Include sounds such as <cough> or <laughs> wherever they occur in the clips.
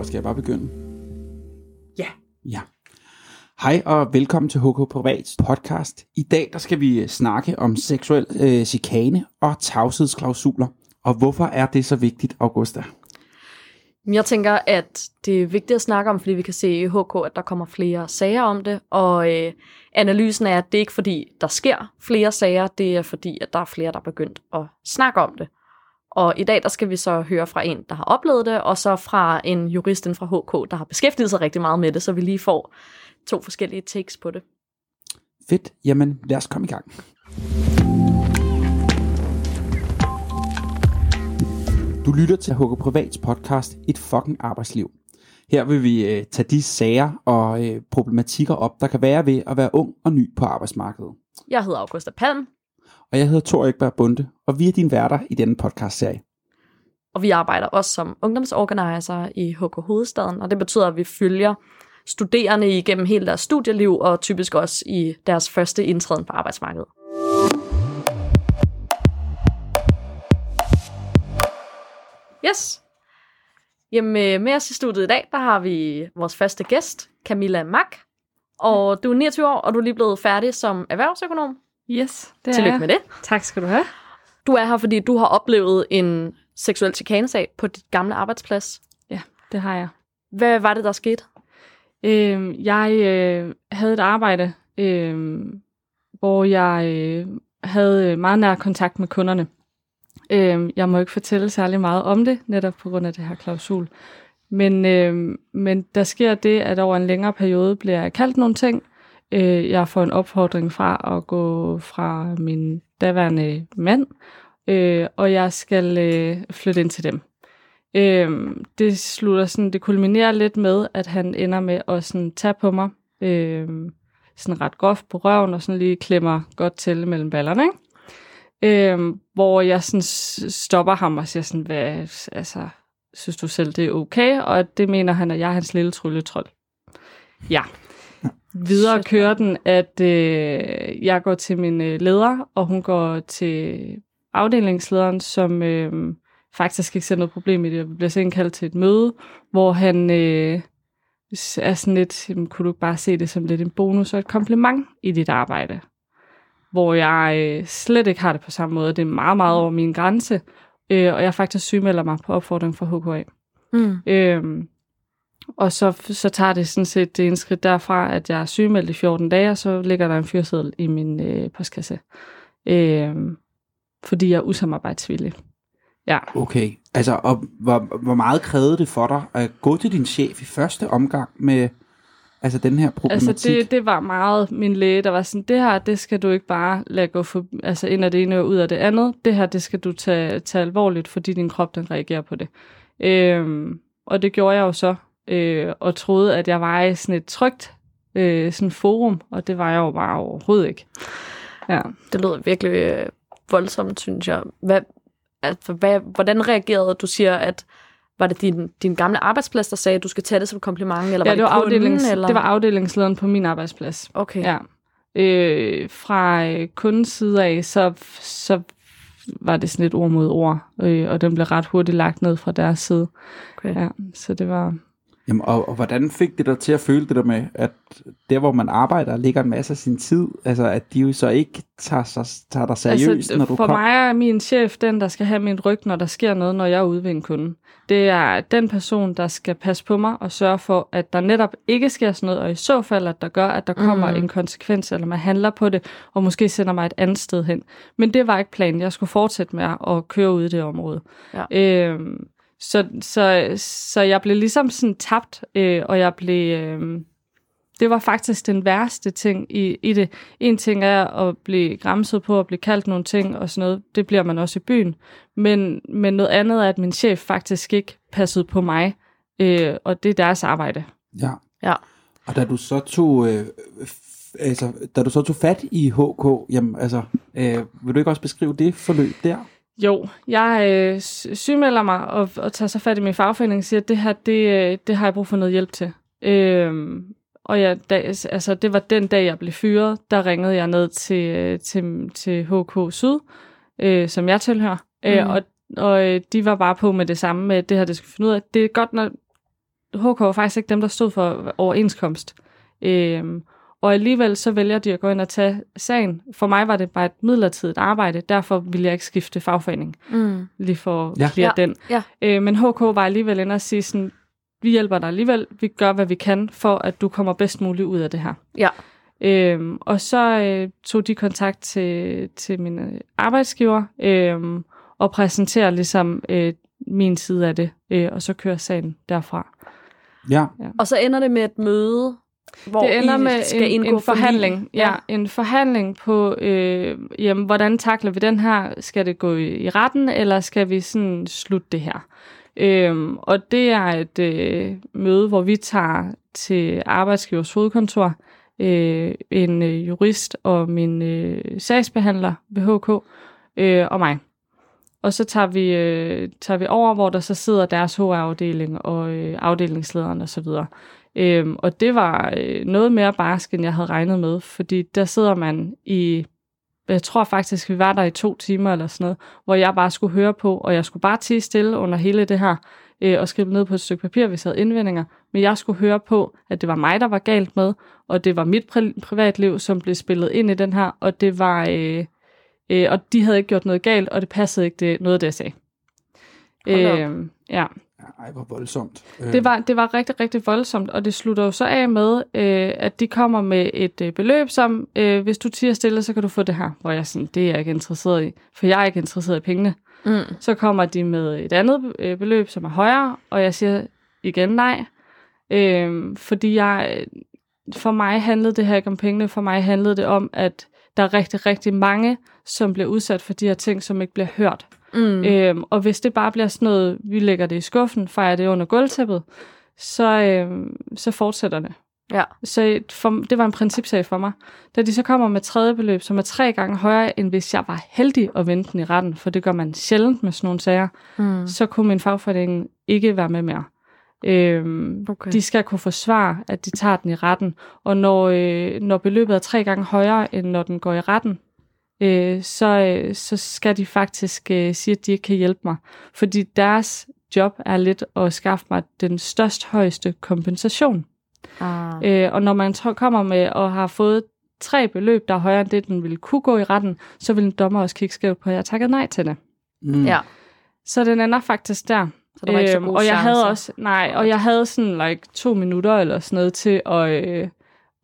tror, skal jeg bare begynde? Ja. Ja. Hej og velkommen til HK Privats podcast. I dag der skal vi snakke om seksuel øh, chikane og tavshedsklausuler. Og hvorfor er det så vigtigt, Augusta? Jeg tænker, at det er vigtigt at snakke om, fordi vi kan se i HK, at der kommer flere sager om det, og øh, analysen er, at det er ikke fordi, der sker flere sager, det er fordi, at der er flere, der er begyndt at snakke om det. Og i dag, der skal vi så høre fra en, der har oplevet det, og så fra en jurist fra HK, der har beskæftiget sig rigtig meget med det, så vi lige får to forskellige takes på det. Fedt. Jamen, lad os komme i gang. Du lytter til HK Privats podcast Et fucking arbejdsliv. Her vil vi øh, tage de sager og øh, problematikker op, der kan være ved at være ung og ny på arbejdsmarkedet. Jeg hedder Augusta Palm, og jeg hedder Thor Ekberg Bunde, og vi er dine værter i denne podcastserie. og vi arbejder også som ungdomsorganiser i HK Hovedstaden, og det betyder, at vi følger studerende igennem hele deres studieliv, og typisk også i deres første indtræden på arbejdsmarkedet. Yes. Jamen, øh, med os i studiet i dag, der har vi vores første gæst, Camilla Mack. Og du er 29 år, og du er lige blevet færdig som erhvervsøkonom. Yes, det Tillykke er med det. Tak skal du have. Du er her, fordi du har oplevet en seksuel chikanesag på dit gamle arbejdsplads. Ja, det har jeg. Hvad var det, der skete? Øhm, jeg øh, havde et arbejde, øh, hvor jeg øh, havde meget nær kontakt med kunderne. Øh, jeg må ikke fortælle særlig meget om det, netop på grund af det her klausul. Men, øh, men der sker det, at over en længere periode bliver jeg kaldt nogle ting. Øh, jeg får en opfordring fra at gå fra min daværende mand, øh, og jeg skal øh, flytte ind til dem. Øh, det slutter sådan, det kulminerer lidt med, at han ender med at sådan tage på mig, øh, sådan ret groft på røven, og sådan lige klemmer godt til mellem ballerne, ikke? Øh, hvor jeg sådan stopper ham og siger sådan, hvad, altså, synes du selv, det er okay? Og det mener han, at jeg er hans lille trylletrold. Ja. Videre kører den, at øh, jeg går til min øh, leder, og hun går til afdelingslederen, som øh, faktisk ikke ser noget problem i det. Vi bliver så indkaldt til et møde, hvor han øh, er sådan lidt, jamen, kunne du ikke bare se det som lidt en bonus og et kompliment i dit arbejde? Hvor jeg øh, slet ikke har det på samme måde. Det er meget, meget over min grænse. Øh, og jeg faktisk sygemelder mig på opfordring fra HKA. Mm. Øhm, og så, så tager det sådan set det skridt derfra, at jeg er sygemeldt i 14 dage, og så ligger der en fyreseddel i min øh, postkasse. Øhm, fordi jeg er usamarbejdsvillig. Ja. Okay, altså, og hvor, hvor meget krævede det for dig at gå til din chef i første omgang med altså den her problematik? Altså det, det var meget min læge, der var sådan, det her, det skal du ikke bare lade gå for, altså ind af det ene og ud af det andet. Det her, det skal du tage, tage alvorligt, fordi din krop, den reagerer på det. Øhm, og det gjorde jeg jo så, øh, og troede, at jeg var i sådan et trygt øh, sådan forum, og det var jeg jo bare overhovedet ikke. Ja. Det lyder virkelig øh, voldsomt, synes jeg. Hvad, altså, hvad, hvordan reagerede du? siger, at var det din, din gamle arbejdsplads, der sagde, at du skal tage det som kompliment, eller ja, var det, var kunden, afdelings, eller? det var afdelingslederen på min arbejdsplads. Okay. Ja. Øh, fra øh, kundens side af, så, så var det sådan lidt ord mod ord, øh, og den blev ret hurtigt lagt ned fra deres side. Okay. Ja, så det var... Jamen, og, og hvordan fik det dig til at føle det der med, at der hvor man arbejder, ligger en masse af sin tid, altså at de jo så ikke tager, sig, tager dig seriøst, altså, når du for kommer? mig er min chef den, der skal have min ryg, når der sker noget, når jeg er ude ved en kunde. Det er den person, der skal passe på mig og sørge for, at der netop ikke sker sådan noget, og i så fald, at der gør, at der kommer Mhm. en konsekvens, eller man handler på det, og måske sender mig et andet sted hen. Men det var ikke planen. Jeg skulle fortsætte med at køre ud i det område. Ja. Øhm, så, så, så jeg blev ligesom sådan tabt, øh, og jeg blev... Øh, det var faktisk den værste ting i, i det. En ting er at blive græmset på at blive kaldt nogle ting og sådan noget. Det bliver man også i byen. Men, men noget andet er, at min chef faktisk ikke passede på mig. Øh, og det er deres arbejde. Ja. Ja. Og da du så tog, øh, altså, da du så tog fat i HK, jamen altså, øh, vil du ikke også beskrive det forløb der? Jo, jeg øh, sy- sygemelder mig og, og tager så fat i min fagforening og siger, at det her, det, øh, det har jeg brug for noget hjælp til. Øh, og jeg, da, altså, det var den dag, jeg blev fyret. Der ringede jeg ned til, øh, til, til HK Syd, øh, som jeg tilhører. Mm. Øh, og og øh, de var bare på med det samme med, det her, det skal finde ud af. Det er godt, når HK var faktisk ikke dem, der stod for overenskomst. Øhm, og alligevel så vælger de at gå ind og tage sagen. For mig var det bare et midlertidigt arbejde, derfor ville jeg ikke skifte fagforening, Mm. lige for Ja. at Ja. den. Ja. Øh, men HK var alligevel inde og sige sådan, vi hjælper dig alligevel, vi gør, hvad vi kan, for at du kommer bedst muligt ud af det her. Ja. Øhm, og så øh, tog de kontakt til, til min øh, arbejdsgiver øhm, og præsenterer ligesom øh, min side af det, øh, og så kører sagen derfra. Ja. Og så ender det med et møde, hvor det ender I med skal en, indgå en forhandling. forlig. Ja, en forhandling på, øh, jamen, hvordan takler vi den her? Skal det gå i, i retten, eller skal vi sådan slutte det her? Øhm, og det er et øh, møde, hvor vi tager til arbejdsgivers hovedkontor, øh, en øh, jurist og min øh, sagsbehandler ved HK øh, og mig. Og så tager vi, øh, tager vi over, hvor der så sidder deres HR-afdeling og øh, afdelingslederen osv. Øhm, og det var øh, noget mere barsk, end jeg havde regnet med, fordi der sidder man i, jeg tror faktisk, vi var der i to timer eller sådan noget, hvor jeg bare skulle høre på, og jeg skulle bare tige stille under hele det her, øh, og skrive ned på et stykke papir, hvis jeg havde indvendinger, men jeg skulle høre på, at det var mig, der var galt med, og det var mit pri- privatliv, som blev spillet ind i den her, og det var, øh, øh, og de havde ikke gjort noget galt, og det passede ikke det, noget, det jeg sagde. Øh, ja. Ej, hvor voldsomt. Det var, det var rigtig, rigtig voldsomt, og det slutter jo så af med, øh, at de kommer med et øh, beløb, som øh, hvis du tiger stille, så kan du få det her. Hvor jeg sådan, det er jeg ikke interesseret i, for jeg er ikke interesseret i pengene. Mm. Så kommer de med et andet øh, beløb, som er højere, og jeg siger igen nej. Øh, fordi jeg, for mig handlede det her ikke om pengene, for mig handlede det om, at der er rigtig, rigtig mange, som bliver udsat for de her ting, som ikke bliver hørt. Mm. Øhm, og hvis det bare bliver sådan noget, vi lægger det i skuffen, fejrer det under gulvtæppet, så, øhm, så fortsætter det. Ja. Så for, det var en principsag for mig. Da de så kommer med tredje beløb, som er tre gange højere, end hvis jeg var heldig at vente den i retten, for det gør man sjældent med sådan nogle sager, Mm. så kunne min fagforening ikke være med mere. Øhm, Okay. De skal kunne forsvare, at de tager den i retten. Og når, øh, når beløbet er tre gange højere, end når den går i retten, øh, så, øh, så skal de faktisk øh, sige, at de ikke kan hjælpe mig. Fordi deres job er lidt at skaffe mig den størst højeste kompensation. Ah. Øh, og når man kommer med og har fået tre beløb, der er højere end det, den ville kunne gå i retten, så vil en dommer også kigge skævt på, at jeg takker nej til det. Mm. Ja. Så den ender faktisk der. Så der var ikke så Øhm, gode og jeg chancer. havde også, nej, og jeg havde sådan like to minutter eller sådan noget til at, øh,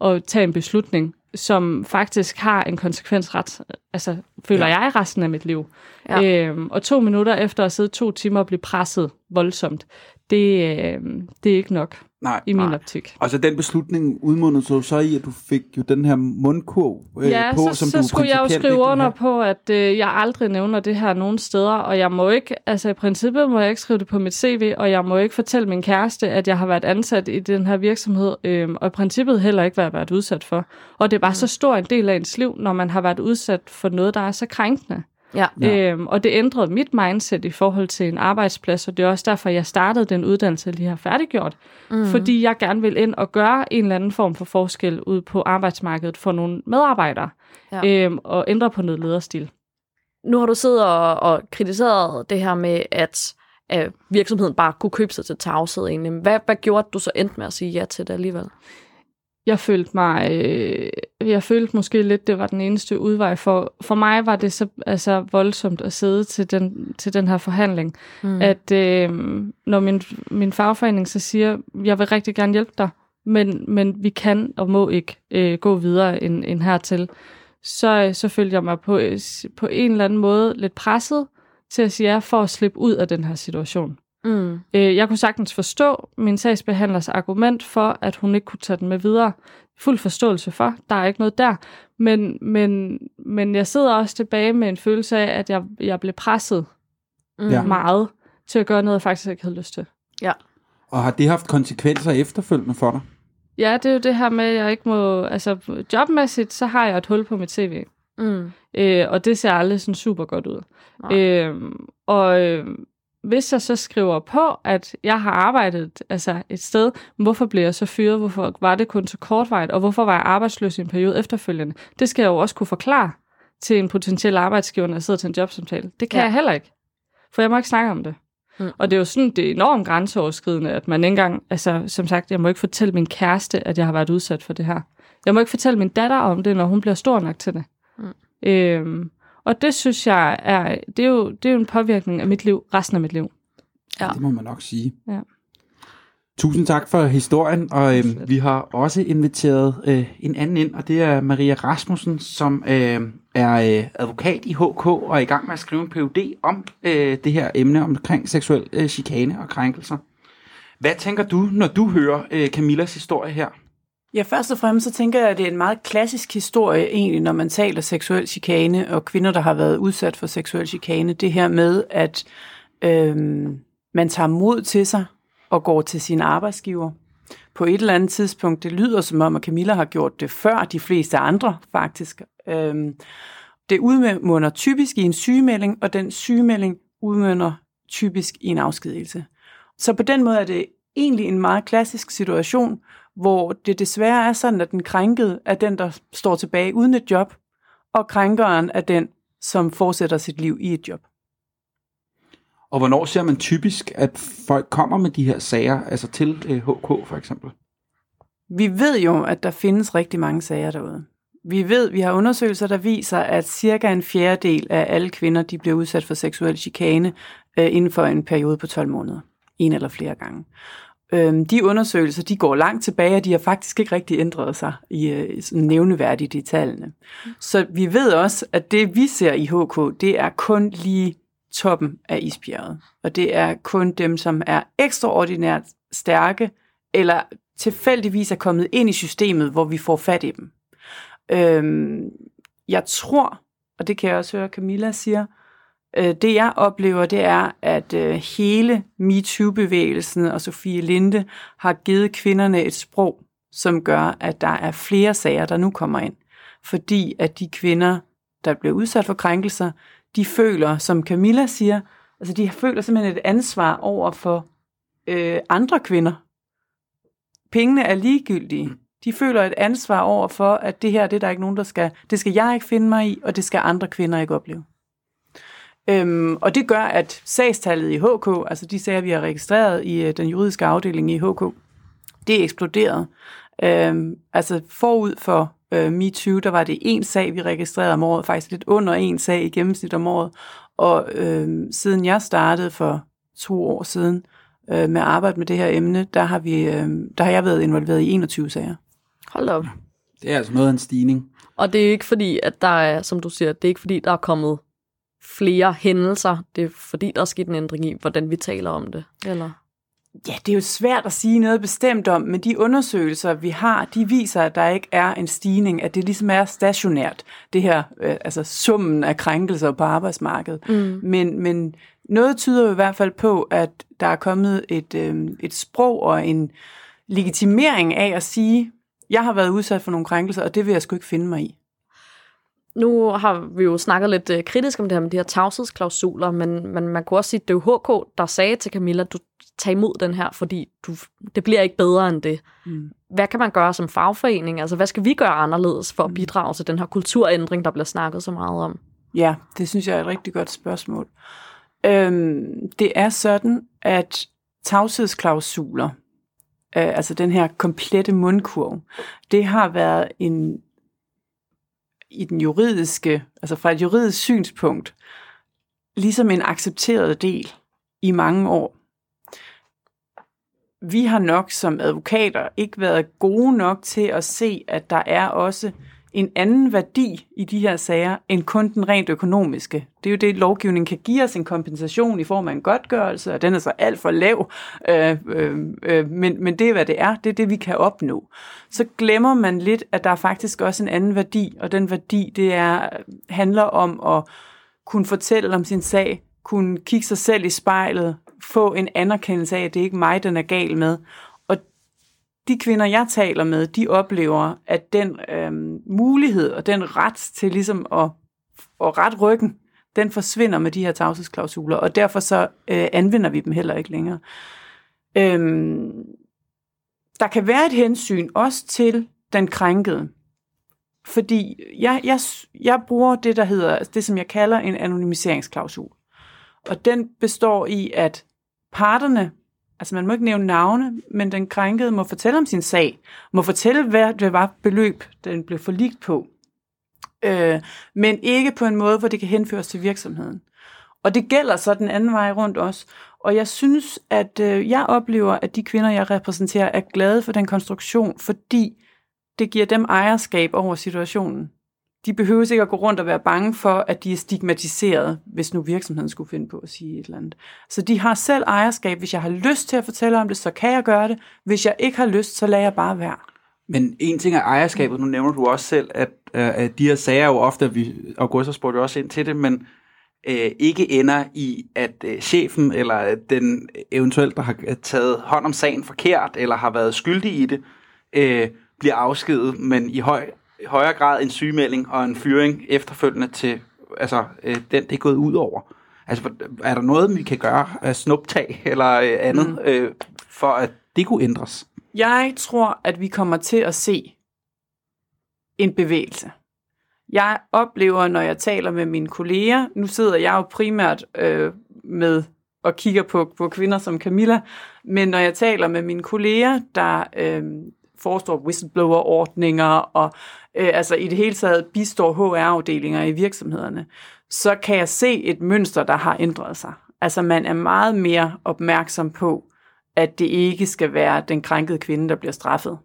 at tage en beslutning, som faktisk har en konsekvens ret, altså føler Ja. ja. jeg resten af mit liv. Ja. Øhm, og to minutter efter at sidde to timer og blive presset voldsomt, det, øh, det er ikke nok Nej. i min Nej. optik. Og så den beslutning udmundede så, så i, at du fik jo den her mundkurv øh, ja, på, så, som så du skulle jeg jo skrive under på, at øh, jeg aldrig nævner det her nogen steder, og jeg må ikke, altså i princippet må jeg ikke skrive det på mit CV, og jeg må ikke fortælle min kæreste, at jeg har været ansat i den her virksomhed, øh, og i princippet heller ikke været, været udsat for. Og det er bare mm. så stor en del af ens liv, når man har været udsat for noget, der er så krænkende. Ja. Øhm, og det ændrede mit mindset i forhold til en arbejdsplads, og det er også derfor, jeg startede den uddannelse, jeg lige har færdiggjort. Mm. Fordi jeg gerne vil ind og gøre en eller anden form for forskel ud på arbejdsmarkedet for nogle medarbejdere, Ja. øhm, og ændre på noget lederstil. Nu har du siddet og, og kritiseret det her med, at, at virksomheden bare kunne købe sig til tavshed egentlig. Hvad, hvad gjorde at du så endte med at sige ja til det alligevel? Jeg følte mig, øh, jeg følte måske lidt, det var den eneste udvej. For, for mig var det så altså, voldsomt at sidde til den, til den her forhandling, Mm. at øh, når min, min fagforening så siger, jeg vil rigtig gerne hjælpe dig, men, men vi kan og må ikke øh, gå videre end, end hertil, så, så følte jeg mig på, øh, på en eller anden måde lidt presset til at sige ja, for at slippe ud af den her situation. Mm. Øh, jeg kunne sagtens forstå min sagsbehandlers argument for, at hun ikke kunne tage den med videre. Fuld forståelse for, der er ikke noget der. Men, men, men jeg sidder også tilbage med en følelse af, at jeg, jeg blev presset Mm. Ja. meget til at gøre noget, jeg faktisk ikke havde lyst til. Og har det haft konsekvenser efterfølgende for dig? Ja, det er jo det her med, at jeg ikke må... Altså, jobmæssigt, så har jeg et hul på mit CV. Mm. Øh, og det ser aldrig sådan super godt ud. Nej. Øh, og øh, hvis jeg så skriver på, at jeg har arbejdet altså et sted, hvorfor blev jeg så fyret? Hvorfor var det kun så kortvarigt? Og hvorfor var jeg arbejdsløs i en periode efterfølgende? Det skal jeg jo også kunne forklare til en potentiel arbejdsgiver, når jeg sidder til en jobsamtale. Det kan Ja. jeg heller ikke. For jeg må ikke snakke om det. Mm. Og det er jo sådan, det er enormt grænseoverskridende, at man ikke engang, altså som sagt, jeg må ikke fortælle min kæreste, at jeg har været udsat for det her. Jeg må ikke fortælle min datter om det, når hun bliver stor nok til det. Mm. Øhm, og det synes jeg er, det er, jo, det er jo en påvirkning af mit liv, resten af mit liv. Ja. Det må man nok sige. Ja. Tusind tak for historien, og øh, vi har også inviteret øh, en anden ind, og det er Maria Rasmussen, som øh, er øh, advokat i HK og er i gang med at skrive en PhD om øh, det her emne omkring seksuel øh, chikane og krænkelser. Hvad tænker du, når du hører øh, Camillas historie her? Ja, først og fremmest så tænker jeg, at det er en meget klassisk historie egentlig, når man taler seksuel chikane og kvinder, der har været udsat for seksuel chikane. Det her med, at øhm, man tager mod til sig og går til sin arbejdsgiver. På et eller andet tidspunkt, det lyder som om, at Camilla har gjort det før de fleste andre faktisk. Øhm, det udmunder typisk i en sygemelding, og den sygemelding udmunder typisk i en afskedelse. Så på den måde er det egentlig en meget klassisk situation, hvor det desværre er sådan, at den krænkede er den, der står tilbage uden et job, og krænkeren er den, som fortsætter sit liv i et job. Og hvornår ser man typisk, at folk kommer med de her sager, altså til øh, HK for eksempel? Vi ved jo, at der findes rigtig mange sager derude. Vi ved, vi har undersøgelser, der viser, at cirka en fjerdedel af alle kvinder, de bliver udsat for seksuel chikane øh, inden for en periode på 12 måneder. En eller flere gange. Øhm, de undersøgelser, de går langt tilbage, og de har faktisk ikke rigtig ændret sig i øh, nævneværdigt i tallene. Så vi ved også, at det vi ser i HK, det er kun lige toppen af isbjerget. Og det er kun dem, som er ekstraordinært stærke, eller tilfældigvis er kommet ind i systemet, hvor vi får fat i dem. Øhm, jeg tror, og det kan jeg også høre Camilla siger, øh, det jeg oplever, det er, at øh, hele MeToo-bevægelsen og Sofie Linde har givet kvinderne et sprog, som gør, at der er flere sager, der nu kommer ind. Fordi at de kvinder, der bliver udsat for krænkelser, de føler, som Camilla siger, altså de føler simpelthen et ansvar over for øh, andre kvinder. Pengene er ligegyldige. De føler et ansvar over for, at det her, det er der ikke nogen, der skal, det skal jeg ikke finde mig i, og det skal andre kvinder ikke opleve. Øhm, og det gør, at sagstallet i HK, altså de sager, vi har registreret i øh, den juridiske afdeling i HK, det er eksploderet. Øhm, altså forud for øh, MeToo, der var det en sag, vi registrerede om året, faktisk lidt under en sag i gennemsnit om året. Og øh, siden jeg startede for to år siden øh, med at arbejde med det her emne, der har, vi, øh, der har jeg været involveret i 21 sager. Hold op. Det er altså noget af en stigning. Og det er ikke fordi, at der er, som du siger, det er ikke fordi, der er kommet flere hændelser. Det er fordi, der er sket en ændring i, hvordan vi taler om det. Eller? Ja, det er jo svært at sige noget bestemt om, men de undersøgelser, vi har, de viser, at der ikke er en stigning, at det ligesom er stationært, det her, øh, altså summen af krænkelser på arbejdsmarkedet. Mm. Men, men noget tyder jo i hvert fald på, at der er kommet et, øh, et sprog og en legitimering af at sige, jeg har været udsat for nogle krænkelser, og det vil jeg sgu ikke finde mig i. Nu har vi jo snakket lidt øh, kritisk om det her med de her tavshedsklausuler, men, men man kunne også sige, at det er jo HK, der sagde til Camilla, du tager imod den her, fordi du, det bliver ikke bedre end det. Mm. Hvad kan man gøre som fagforening? Altså, hvad skal vi gøre anderledes for at mm. bidrage til den her kulturændring, der bliver snakket så meget om? Ja, det synes jeg er et rigtig godt spørgsmål. Øhm, det er sådan, at tavshedsklausuler, øh, altså den her komplette mundkurv, det har været en i den juridiske, altså fra et juridisk synspunkt, ligesom en accepteret del i mange år. Vi har nok som advokater ikke været gode nok til at se, at der er også en anden værdi i de her sager, end kun den rent økonomiske. Det er jo det, lovgivningen kan give os en kompensation i form af en godtgørelse, og den er så alt for lav, øh, øh, øh, men, men det er, hvad det er. Det er det, vi kan opnå. Så glemmer man lidt, at der er faktisk også en anden værdi, og den værdi, det er, handler om at kunne fortælle om sin sag, kunne kigge sig selv i spejlet, få en anerkendelse af, at det er ikke mig, den er gal med, de kvinder, jeg taler med, de oplever, at den øh, mulighed og den ret til ligesom at, at ret ryggen, den forsvinder med de her tavshedsklausuler, og derfor så øh, anvender vi dem heller ikke længere. Øhm, der kan være et hensyn også til den krænkede, fordi jeg, jeg, jeg bruger det, der hedder, det som jeg kalder en anonymiseringsklausul. Og den består i, at parterne, altså man må ikke nævne navne, men den krænkede må fortælle om sin sag, må fortælle, hvad det var beløb, den blev forligt på, øh, men ikke på en måde, hvor det kan henføres til virksomheden. Og det gælder så den anden vej rundt også. Og jeg synes, at øh, jeg oplever, at de kvinder, jeg repræsenterer, er glade for den konstruktion, fordi det giver dem ejerskab over situationen. De behøver ikke at gå rundt og være bange for, at de er stigmatiseret, hvis nu virksomheden skulle finde på at sige et eller andet. Så de har selv ejerskab. Hvis jeg har lyst til at fortælle om det, så kan jeg gøre det. Hvis jeg ikke har lyst, så lader jeg bare være. Men en ting er ejerskabet. Nu nævner du også selv, at, øh, at de her sager jo ofte, vi, Augusta spurgte også ind til det, men øh, ikke ender i, at øh, chefen eller den eventuelt, der har taget hånd om sagen forkert, eller har været skyldig i det, øh, bliver afskedet, men i høj, højere grad en sygemelding og en fyring efterfølgende til altså, øh, den, det er gået ud over. Altså, er der noget, vi kan gøre snuptag eller øh, andet, mm. øh, for at det kunne ændres? Jeg tror, at vi kommer til at se en bevægelse. Jeg oplever, når jeg taler med mine kolleger, nu sidder jeg jo primært øh, med og kigger på, på kvinder som Camilla, men når jeg taler med mine kolleger, der øh, forestår whistleblower-ordninger og øh, altså i det hele taget bistår HR-afdelinger i virksomhederne, så kan jeg se et mønster, der har ændret sig. Altså man er meget mere opmærksom på, at det ikke skal være den krænkede kvinde, der bliver straffet.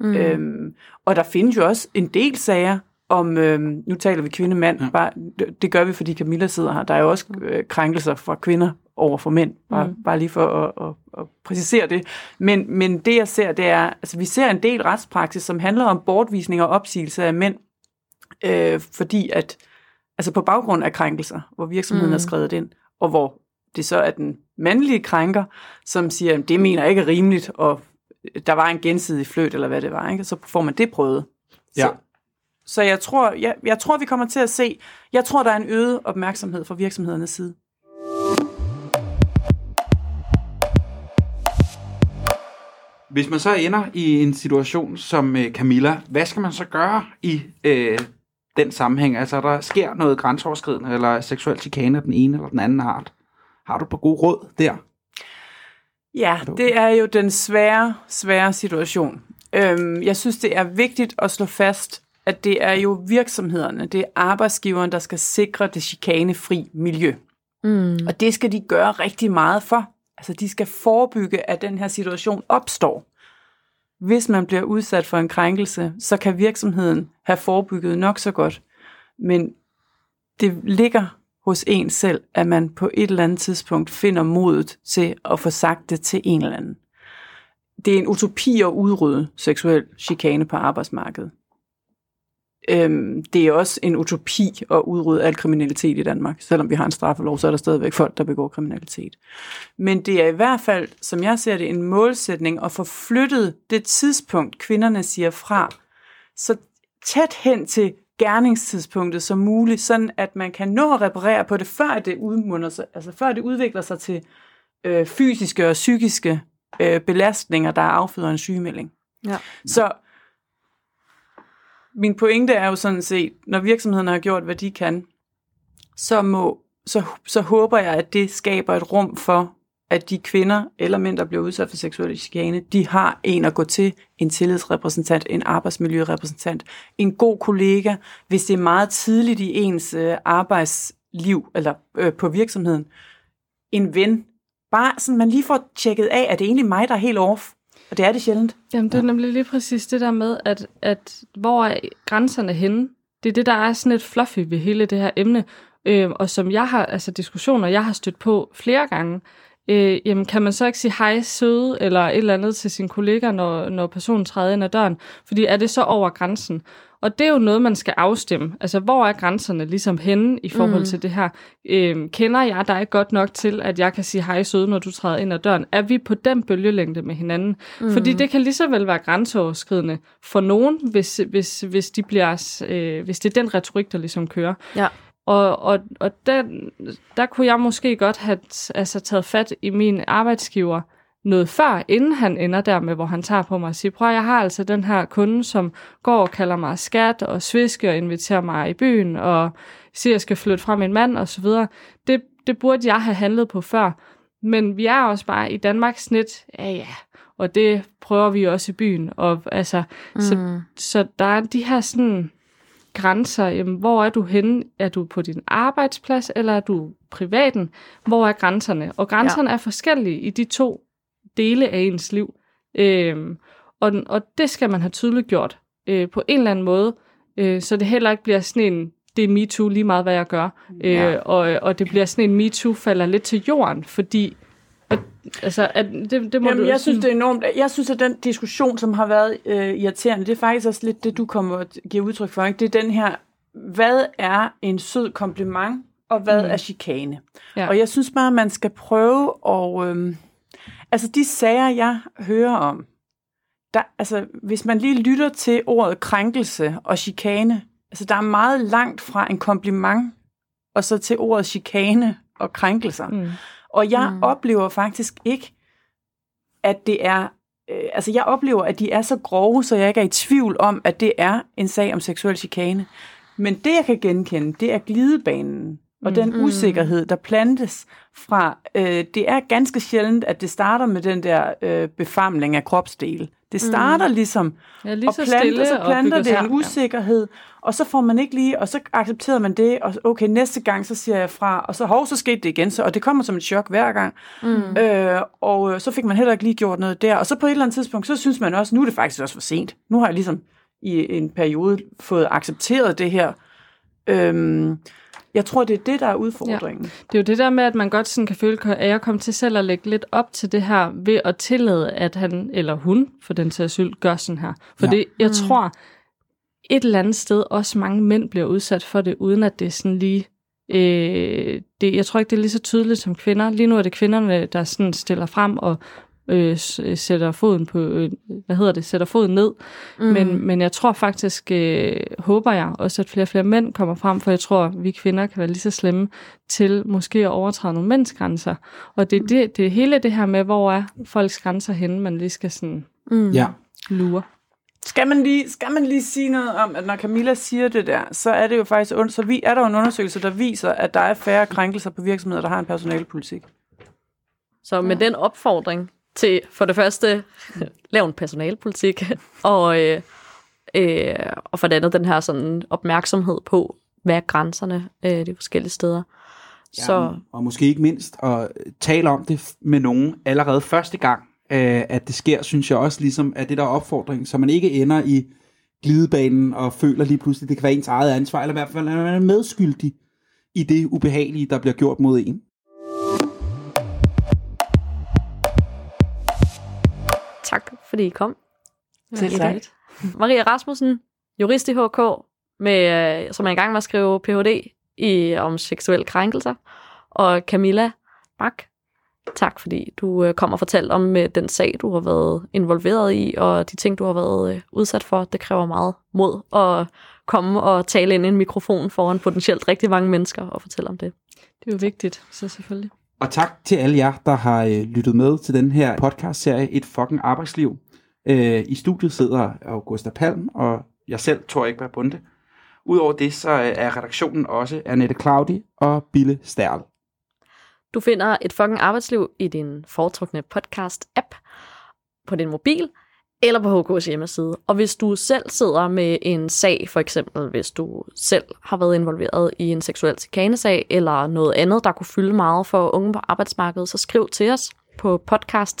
Mm. Øhm, og der findes jo også en del sager, om, øh, nu taler vi kvinde-mand, ja. bare, det, det gør vi, fordi Camilla sidder her. Der er jo også øh, krænkelser fra kvinder over for mænd, bare, mm. bare lige for at, at, at præcisere det. Men, men det jeg ser, det er, altså vi ser en del retspraksis, som handler om bortvisning og opsigelse af mænd, øh, fordi at, altså på baggrund af krænkelser, hvor virksomheden mm. er skrevet ind, og hvor det så er den mandlige krænker, som siger, det mener jeg ikke er rimeligt, og der var en gensidig fløt, eller hvad det var, ikke? så får man det prøvet. Ja. Så, så jeg tror, jeg, jeg tror, vi kommer til at se, jeg tror, der er en øget opmærksomhed fra virksomhedernes side. Hvis man så ender i en situation som øh, Camilla, hvad skal man så gøre i øh, den sammenhæng? Altså, der sker noget grænseoverskridende, eller seksuel chikane af den ene eller den anden art. Har du på god råd der? Ja, det er jo den svære, svære situation. Øhm, jeg synes, det er vigtigt at slå fast, at det er jo virksomhederne, det er arbejdsgiveren, der skal sikre det chikanefri miljø. Mm. Og det skal de gøre rigtig meget for. Altså, de skal forebygge, at den her situation opstår. Hvis man bliver udsat for en krænkelse, så kan virksomheden have forebygget nok så godt. Men det ligger hos en selv, at man på et eller andet tidspunkt finder modet til at få sagt det til en eller anden. Det er en utopi at udrydde seksuel chikane på arbejdsmarkedet. Øhm, det er også en utopi at udrydde al kriminalitet i Danmark. Selvom vi har en straffelov, så er der stadigvæk folk, der begår kriminalitet. Men det er i hvert fald, som jeg ser det, en målsætning at få flyttet det tidspunkt, kvinderne siger fra, så tæt hen til gerningstidspunktet som muligt, sådan at man kan nå at reparere på det, før det udmunder sig, altså før det udvikler sig til øh, fysiske og psykiske øh, belastninger, der afføder en sygemelding. Ja. Så min pointe er jo sådan set, når virksomhederne har gjort, hvad de kan, så, må, så, så håber jeg, at det skaber et rum for, at de kvinder eller mænd, der bliver udsat for seksuel chikane, de har en at gå til, en tillidsrepræsentant, en arbejdsmiljørepræsentant, en god kollega, hvis det er meget tidligt i ens øh, arbejdsliv eller øh, på virksomheden. En ven. Bare sådan, man lige får tjekket af, at det egentlig mig, der er helt off. Og det er det sjældent. Jamen, det er nemlig lige præcis det der med, at, at hvor er grænserne henne? Det er det, der er sådan et fluffy ved hele det her emne. Øh, og som jeg har, altså diskussioner, jeg har stødt på flere gange, øh, jamen kan man så ikke sige hej søde eller et eller andet til sin kollega, når, når personen træder ind ad døren? Fordi er det så over grænsen? Og det er jo noget, man skal afstemme. Altså, hvor er grænserne ligesom henne i forhold mm. til det her? Øhm, kender jeg dig godt nok til, at jeg kan sige hej søde, når du træder ind ad døren? Er vi på den bølgelængde med hinanden? Mm. Fordi det kan lige så vel være grænseoverskridende for nogen, hvis, hvis, hvis, de bliver, øh, hvis det er den retorik, der ligesom kører. Ja. Og, og, og den, der kunne jeg måske godt have altså, taget fat i min arbejdsgiver noget før, inden han ender der med, hvor han tager på mig og siger, prøv jeg har altså den her kunde, som går og kalder mig skat og sviske og inviterer mig i byen og siger, at jeg skal flytte fra min mand og så videre. Det, det burde jeg have handlet på før. Men vi er også bare i Danmarks snit, ja ja, og det prøver vi også i byen. Og, altså, mm. så, så der er de her sådan grænser. Jamen, hvor er du henne? Er du på din arbejdsplads, eller er du privaten? Hvor er grænserne? Og grænserne ja. er forskellige i de to dele af ens liv. Øhm, og, og det skal man have tydeligt gjort øh, på en eller anden måde, øh, så det heller ikke bliver sådan en, det er MeToo lige meget, hvad jeg gør. Øh, ja. og, og det bliver sådan en MeToo falder lidt til jorden, fordi at, altså, at det, det må Jamen, du jeg synes, det er enormt. Jeg synes, at den diskussion, som har været øh, irriterende, det er faktisk også lidt det, du kommer og giver udtryk for. Ikke? Det er den her, hvad er en sød kompliment, og hvad mm. er chikane? Ja. Og jeg synes bare, man skal prøve at... Øh, altså, de sager, jeg hører om, der, altså, hvis man lige lytter til ordet krænkelse og chikane, altså, der er meget langt fra en kompliment, og så til ordet chikane og krænkelser. Mm. Og jeg mm. oplever faktisk ikke, at det er... Øh, altså, jeg oplever, at de er så grove, så jeg ikke er i tvivl om, at det er en sag om seksuel chikane. Men det, jeg kan genkende, det er glidebanen og den mm. usikkerhed, der plantes fra... Øh, det er ganske sjældent, at det starter med den der øh, befamling af kropsdele. Det starter mm. ligesom ja, lige og så planter, stille så planter og det en usikkerhed, og så får man ikke lige, og så accepterer man det, og okay, næste gang, så siger jeg fra, og så hov, så skete det igen, så, og det kommer som et chok hver gang. Mm. Øh, og øh, så fik man heller ikke lige gjort noget der, og så på et eller andet tidspunkt, så synes man også, nu er det faktisk også for sent. Nu har jeg ligesom i en periode fået accepteret det her. Øhm, jeg tror, det er det, der er udfordringen. Ja. Det er jo det der med, at man godt sådan kan føle, at jeg kommer til selv at lægge lidt op til det her, ved at tillade, at han, eller hun, for den sags skyld, gør sådan her. For ja. det, jeg mm. tror, et eller andet sted, også mange mænd bliver udsat for det, uden at det er sådan lige... Øh, det, jeg tror ikke, det er lige så tydeligt som kvinder. Lige nu er det kvinderne, der sådan stiller frem og øh, sætter foden på, øh, hvad hedder det, sætter foden ned. Mm. Men, men jeg tror faktisk, øh, håber jeg også, at flere og flere mænd kommer frem, for jeg tror, at vi kvinder kan være lige så slemme til måske at overtræde nogle mænds grænser. Og det er det, det hele det her med, hvor er folks grænser henne, man lige skal sådan mm. ja. lure. Skal man, lige, skal man lige sige noget om, at når Camilla siger det der, så er det jo faktisk, så vi, er der jo en undersøgelse, der viser, at der er færre krænkelser på virksomheder, der har en personalpolitik. Så med ja. den opfordring til for det første, lave en personalpolitik, <laughs> og, øh, øh, og for det andet den her sådan opmærksomhed på, hvad er grænserne øh, de forskellige steder. Ja, så... Og måske ikke mindst at tale om det med nogen allerede første gang, øh, at det sker, synes jeg også ligesom, at det der er opfordring, så man ikke ender i glidebanen og føler lige pludselig, det kan være ens eget ansvar, eller i hvert fald, at man er medskyldig i det ubehagelige, der bliver gjort mod en. Fordi I kom. Til tak. <laughs> Maria Rasmussen, jurist i HK, med, øh, som er i gang med at skrive Ph.D. I, om seksuelle krænkelser. Og Camilla Bak, tak fordi du øh, kom og fortalte om øh, den sag, du har været involveret i, og de ting, du har været udsat for. Det kræver meget mod at komme og tale ind i en mikrofon foran potentielt rigtig mange mennesker og fortælle om det. Det er jo vigtigt, så selvfølgelig. Og tak til alle jer, der har øh, lyttet med til den her podcast-serie, Et fucking arbejdsliv. Øh, I studiet sidder Augusta Palm og jeg selv, tror ikke være Bunde. Udover det, så øh, er redaktionen også Annette Claudi og Bille Sterl. Du finder Et fucking arbejdsliv i din foretrukne podcast-app på din mobil, eller på HK's hjemmeside. Og hvis du selv sidder med en sag, for eksempel hvis du selv har været involveret i en seksuel chikanesag, eller noget andet, der kunne fylde meget for unge på arbejdsmarkedet, så skriv til os på podcast